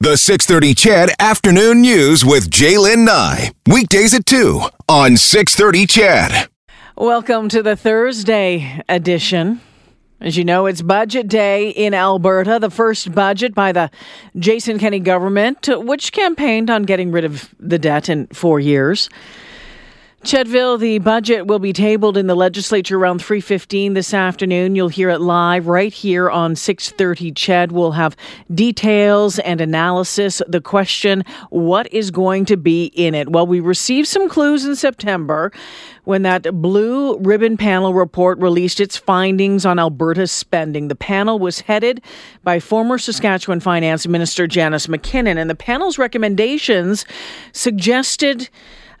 The 630 CHED Afternoon News with Jaylen Nye. Weekdays at 2 on 630 CHED. Welcome to the Thursday edition. As you know, it's budget day in Alberta, the first budget by the Jason Kenney government, which campaigned on getting rid of the debt in four years. Chedville, the budget will be tabled in the legislature around 3:15 this afternoon. You'll hear it live right here on 6:30 Ched. We'll have details and analysis. The question, what is going to be in it? Well, we received some clues in September when that blue ribbon panel report released its findings on Alberta's spending. The panel was headed by former Saskatchewan Finance Minister Janice MacKinnon, and the panel's recommendations suggested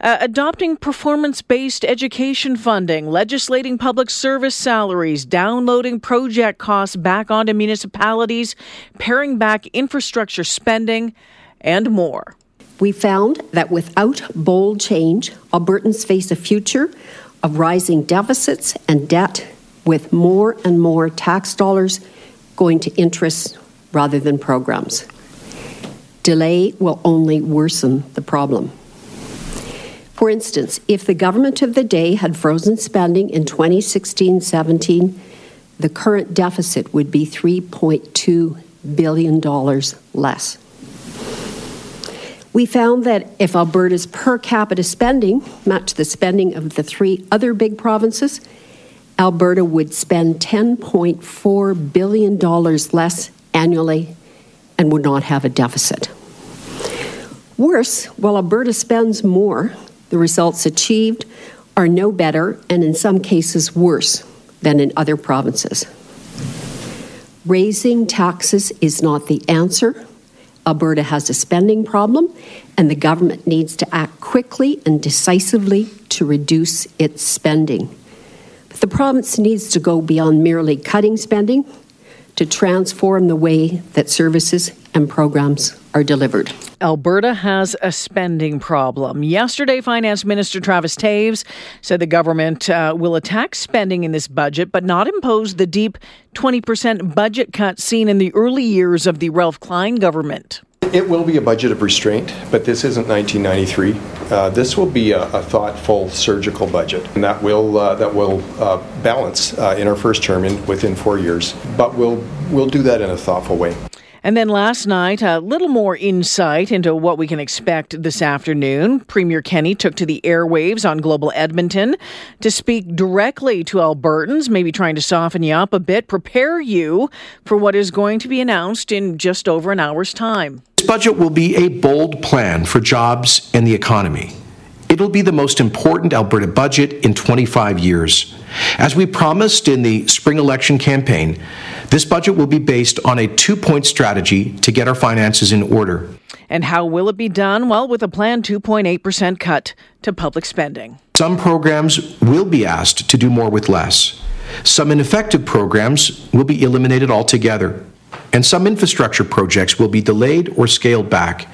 uh, adopting performance based education funding, legislating public service salaries, downloading project costs back onto municipalities, paring back infrastructure spending, and more. We found that without bold change, Albertans face a future of rising deficits and debt with more and more tax dollars going to interests rather than programs. Delay will only worsen the problem. For instance, if the government of the day had frozen spending in 2016 17, the current deficit would be $3.2 billion less. We found that if Alberta's per capita spending matched the spending of the three other big provinces, Alberta would spend $10.4 billion less annually and would not have a deficit. Worse, while Alberta spends more, the results achieved are no better and in some cases worse than in other provinces. Raising taxes is not the answer. Alberta has a spending problem, and the government needs to act quickly and decisively to reduce its spending. But the province needs to go beyond merely cutting spending to transform the way that services and programs are delivered. Alberta has a spending problem. Yesterday, Finance Minister Travis Toews said the government uh, will attack spending in this budget, but not impose the deep 20% budget cut seen in the early years of the Ralph Klein government. It will be a budget of restraint, but this isn't 1993. Uh, this will be a, a, thoughtful, surgical budget, and that will uh, that will uh, balance uh, in our first term in, within four years. But we'll we'll do that in a thoughtful way. And then last night, a little more insight into what we can expect this afternoon. Premier Kenney took to the airwaves on Global Edmonton to speak directly to Albertans, maybe trying to soften you up a bit, prepare you for what is going to be announced in just over an hour's time. This budget will be a bold plan for jobs and the economy. It'll be the most important Alberta budget in 25 years. As we promised in the spring election campaign, this budget will be based on a two point strategy to get our finances in order. And how will it be done? Well, with a planned 2.8% cut to public spending. Some programs will be asked to do more with less. Some ineffective programs will be eliminated altogether. And some infrastructure projects will be delayed or scaled back.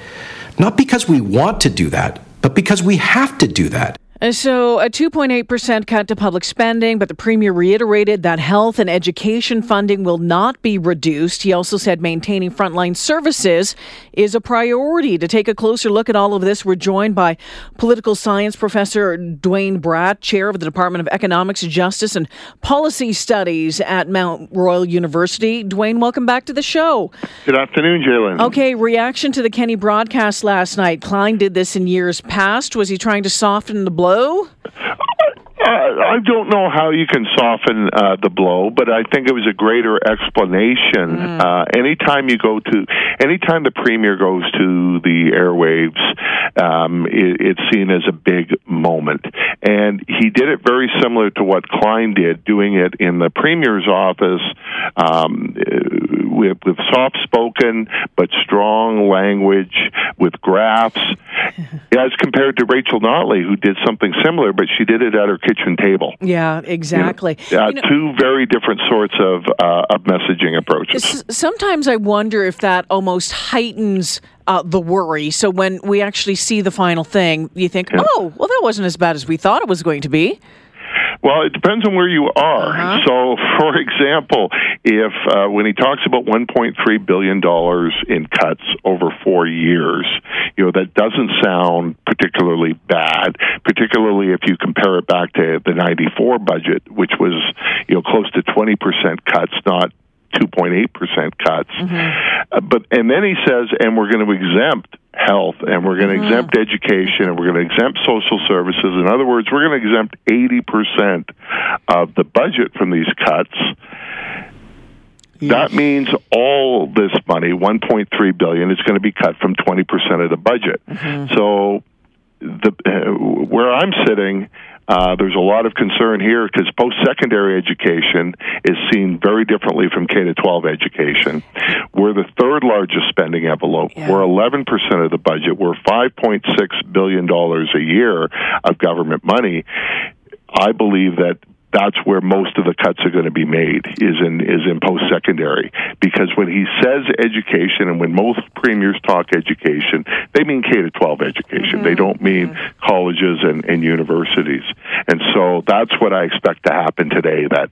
Not because we want to do that, but because we have to do that. So, a 2.8% cut to public spending, but the Premier reiterated that health and education funding will not be reduced. He also said maintaining frontline services is a priority. To take a closer look at all of this, we're joined by political science professor Duane Bratt, chair of the Department of Economics, Justice, and Policy Studies at Mount Royal University. Duane, welcome back to the show. Good afternoon, Jalen. Okay, reaction to the Kenney broadcast last night. Klein did this in years past. Was he trying to soften the blow? Blow? Uh, I don't know how you can soften uh, the blow, but I think it was a greater explanation. Mm. Uh, anytime you go to, anytime the premier goes to the airwaves, um, it, it's seen as a big moment. And he did it very similar to what Klein did, doing it in the premier's office um, with, with soft spoken but strong language, with graphs, as compared to Rachel Notley, who did something similar, but she did it at her kitchen table. Yeah, exactly. You know, uh, you know, two very different sorts of, uh, of messaging approaches. Sometimes I wonder if that almost heightens uh, the worry. So when we actually see the final thing, you think, yeah. oh, well, that wasn't as bad as we thought it was going to be. Well, it depends on where you are. Uh-huh. So, for example, if uh, when he talks about 1.3 billion dollars in cuts over four years, you know that doesn't sound particularly bad. Particularly if you compare it back to the '94 budget, which was you know close to 20 percent cuts, not 2.8% cuts. Uh, but and then he says and we're going to exempt health and we're going to exempt education and we're going to exempt social services. In other words, we're going to exempt 80% of the budget from these cuts. That means all this money, 1.3 billion, is going to be cut from 20% of the budget. So the uh, where I'm sitting, uh, there's a lot of concern here because post-secondary education is seen very differently from K to 12 education. We're the third largest spending envelope. Yeah. We're 11 percent of the budget. We're 5.6 billion dollars a year of government money. I believe that that's where most of the cuts are going to be made is in is in post secondary because when he says education and when most premiers talk education they mean K to 12 education. They don't mean colleges and, and universities. And so that's what I expect to happen today that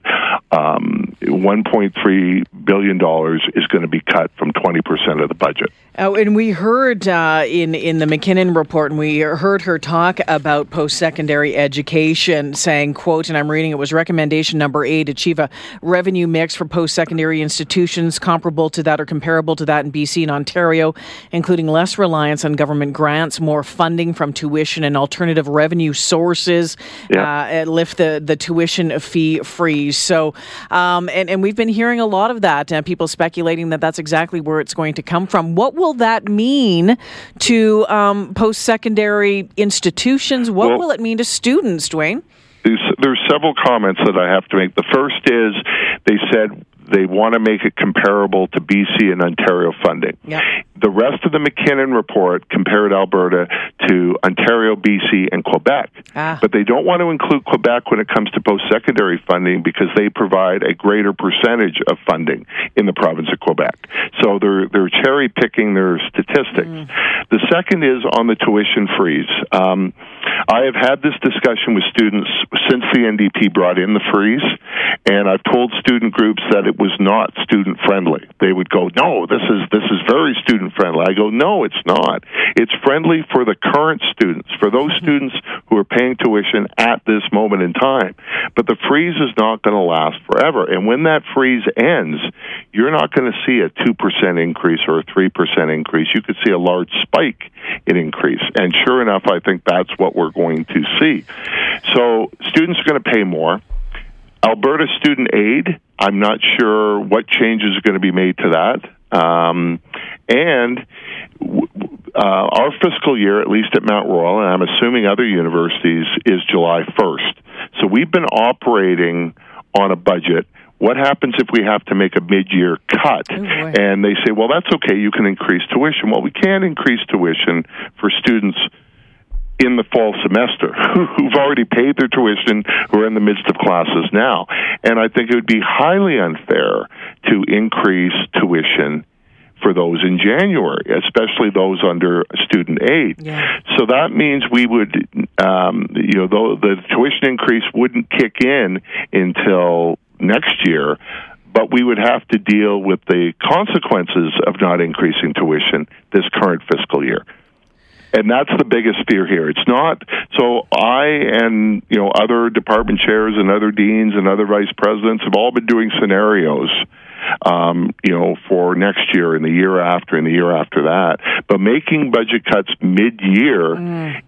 um, 1.3 billion dollars is going to be cut from 20 percent of the budget. Oh, and we heard uh, in in the MacKinnon report, and we heard her talk about post secondary education, saying, "quote," and I'm reading it was recommendation number eight: achieve a revenue mix for post secondary institutions comparable to that or comparable to that in BC and Ontario, including less reliance on government grants, more funding from tuition and alternative revenue sources, Yeah. uh, lift the the tuition fee freeze. So, um, and and we've been hearing a lot of that. Uh, people speculating that that's exactly where it's going to come from. What will that mean to um, post secondary institutions? What Well- will it mean to students, Duane? There's, several comments that I have to make. The first is they said they want to make it comparable to BC and Ontario funding. Yep. The rest of the MacKinnon report compared Alberta to Ontario, BC, and Quebec. Ah. But they don't want to include Quebec when it comes to post secondary funding because they provide a greater percentage of funding in the province of Quebec. So they're, they're cherry picking their statistics. The second is on the tuition freeze. Um, I have had this discussion with students since the NDP brought in the freeze, and I've told student groups that it was not student friendly. They would go, "No, this is this is very student friendly." I go, "No, it's not. It's friendly for the current students, for those mm-hmm. students who are paying tuition at this moment in time. But the freeze is not going to last forever, and when that freeze ends, you're not going to see a two percent increase or a three percent increase. You could see a large spike in increase, and sure enough, I think that's what we're going to see. So students are going to pay more. Alberta student aid, I'm not sure what changes are going to be made to that. Um, and w- uh, our fiscal year, at least at Mount Royal, and I'm assuming other universities, is July 1st. So we've been operating on a budget. What happens if we have to make a mid-year cut? boy. and they say, well, that's okay. You can increase tuition. Well, we can increase tuition for students in the fall semester who've already paid their tuition, who are in the midst of classes now. And I think it would be highly unfair to increase tuition for those in January, especially those under student aid. Yeah. So that means we would, um, you know, the, the tuition increase wouldn't kick in until next year. But we would have to deal with the consequences of not increasing tuition this current fiscal year and that's the biggest fear here. It's not so. I and you know other department chairs and other deans and other vice presidents have all been doing scenarios. Um, you know, for next year and the year after and the year after that, but making budget cuts mid-year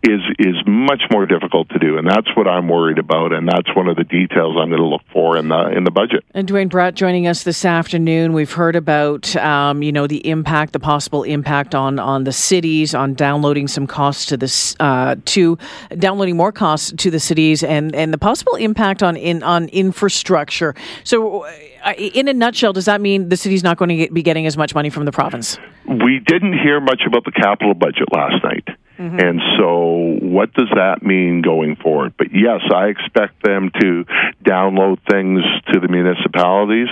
is is much more difficult to do, and that's what I'm worried about, and that's one of the details I'm going to look for in the in the budget. And Duane Bratt joining us this afternoon. We've heard about um, you know the impact, the possible impact on on the cities, on downloading some costs to this uh, to downloading more costs to the cities, and and the possible impact on in on infrastructure. So, in a nutshell, does that mean the city's not going to get, be getting as much money from the province? We didn't hear much about the capital budget last night. Mm-hmm. And so, what does that mean going forward? But yes, I expect them to download things to the municipalities.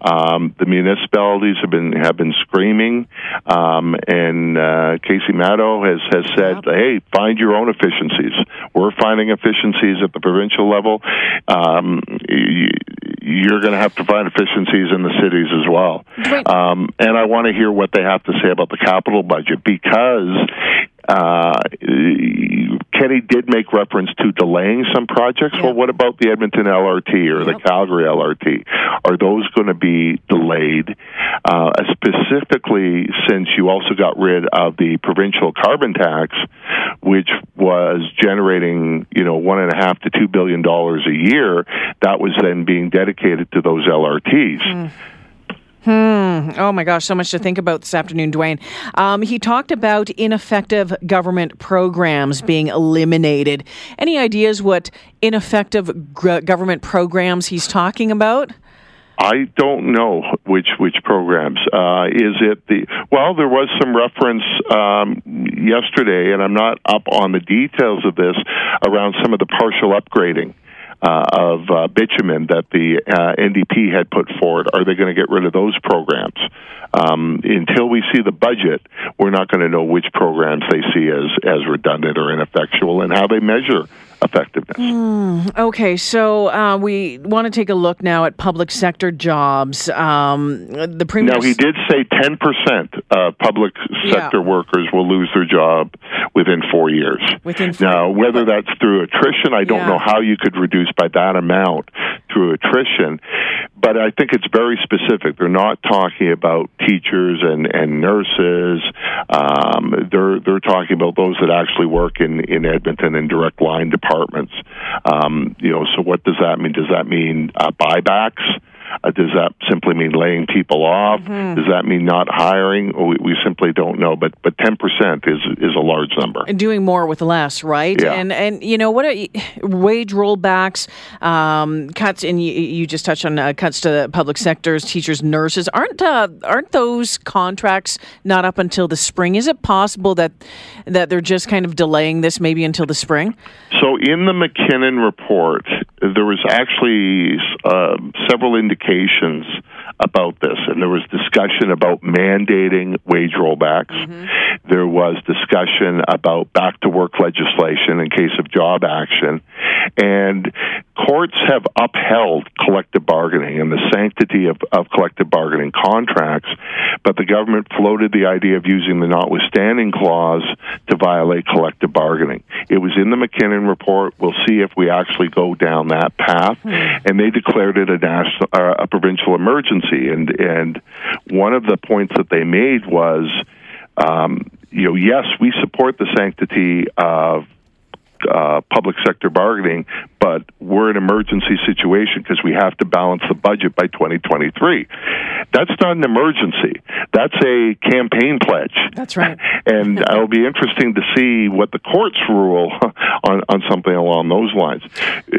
Um, the municipalities have been have been screaming, um, and uh, Kaycee Madu has has said, yep. "Hey, find your own efficiencies." We're finding efficiencies at the provincial level. Um, you're going to have to find efficiencies in the cities as well. Um, and I want to hear what they have to say about the capital budget because uh, Kenney did make reference to delaying some projects. Yep. Well, what about the Edmonton LRT or yep. the Calgary LRT? Are those going to be delayed? Uh, specifically, since you also got rid of the provincial carbon tax, which was generating, you know, one and a half to two billion dollars a year, that was then being dedicated to those LRTs. Mm. Hmm. Oh my gosh, so much to think about this afternoon, Duane. Um, he talked about ineffective government programs being eliminated. Any ideas what ineffective g- government programs he's talking about? I don't know which which programs. Uh, is it the well? There was some reference um, yesterday, and I'm not up on the details of this around some of the partial upgrading uh, of uh, bitumen that the uh, NDP had put forward. Are they going to get rid of those programs? Um, until we see the budget, we're not going to know which programs they see as as redundant or ineffectual and how they measure effectiveness. Mm, okay, so uh, we want to take a look now at public sector jobs. Um, the premier. Now he did say ten percent of public sector yeah. workers will lose their job within four years. Within four now, whether that's through attrition, I don't yeah. know how you could reduce by that amount through attrition but I think it's very specific. They're not talking about teachers and, and nurses. Um, they're they're talking about those that actually work in, in Edmonton in direct line departments. Um, you know, so what does that mean? Does that mean uh, buybacks? Uh, does that simply mean laying people off? Mm-hmm. Does that mean not hiring? We, we simply don't know. But but ten percent is is a large number. And doing more with less, right? Yeah. And and you know what? Are, wage rollbacks, um, cuts, and you, you, just touched on uh, cuts to public sectors, teachers, nurses. Aren't uh, aren't those contracts not up until the spring? Is it possible that that they're just kind of delaying this maybe until the spring? So in the MacKinnon report, there was actually uh, several indications Nations about this, and there was discussion about mandating wage rollbacks. Mm-hmm. There was discussion about back to work legislation in case of job action, and courts have upheld collective bargaining and the sanctity of, of collective bargaining contracts, but the government floated the idea of using the notwithstanding clause to violate collective bargaining. It was in the MacKinnon report. We'll see if we actually go down that path, mm-hmm. and they declared it a national, uh, a provincial emergency. And and one of the points that they made was. Um, you know, yes, we support the sanctity of uh, public sector bargaining, but we're in an emergency situation because we have to balance the budget by 2023. That's not an emergency. That's a campaign pledge. That's right. and it'll be interesting to see what the courts rule on, on something along those lines.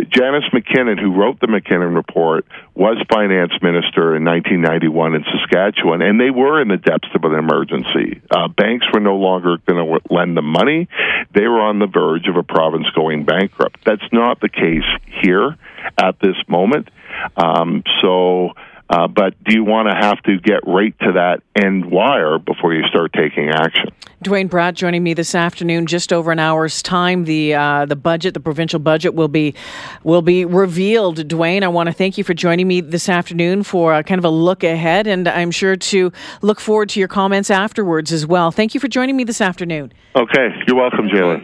Janice MacKinnon, who wrote the MacKinnon report, was finance minister in 1991 in Saskatchewan, and they were in the depths of an emergency. Uh, banks were no longer going to lend them money. They were on the verge of a province going bankrupt. That's not the case here at this moment. Um, so, uh, but do you want to have to get right to that end wire before you start taking action? Duane Bratt joining me this afternoon, just over an hour's time. The uh, the budget, the provincial budget, will be will be revealed. Duane, I want to thank you for joining me this afternoon for a, kind of a look ahead, and I'm sure to look forward to your comments afterwards as well. Thank you for joining me this afternoon. Okay, you're welcome, Jalen.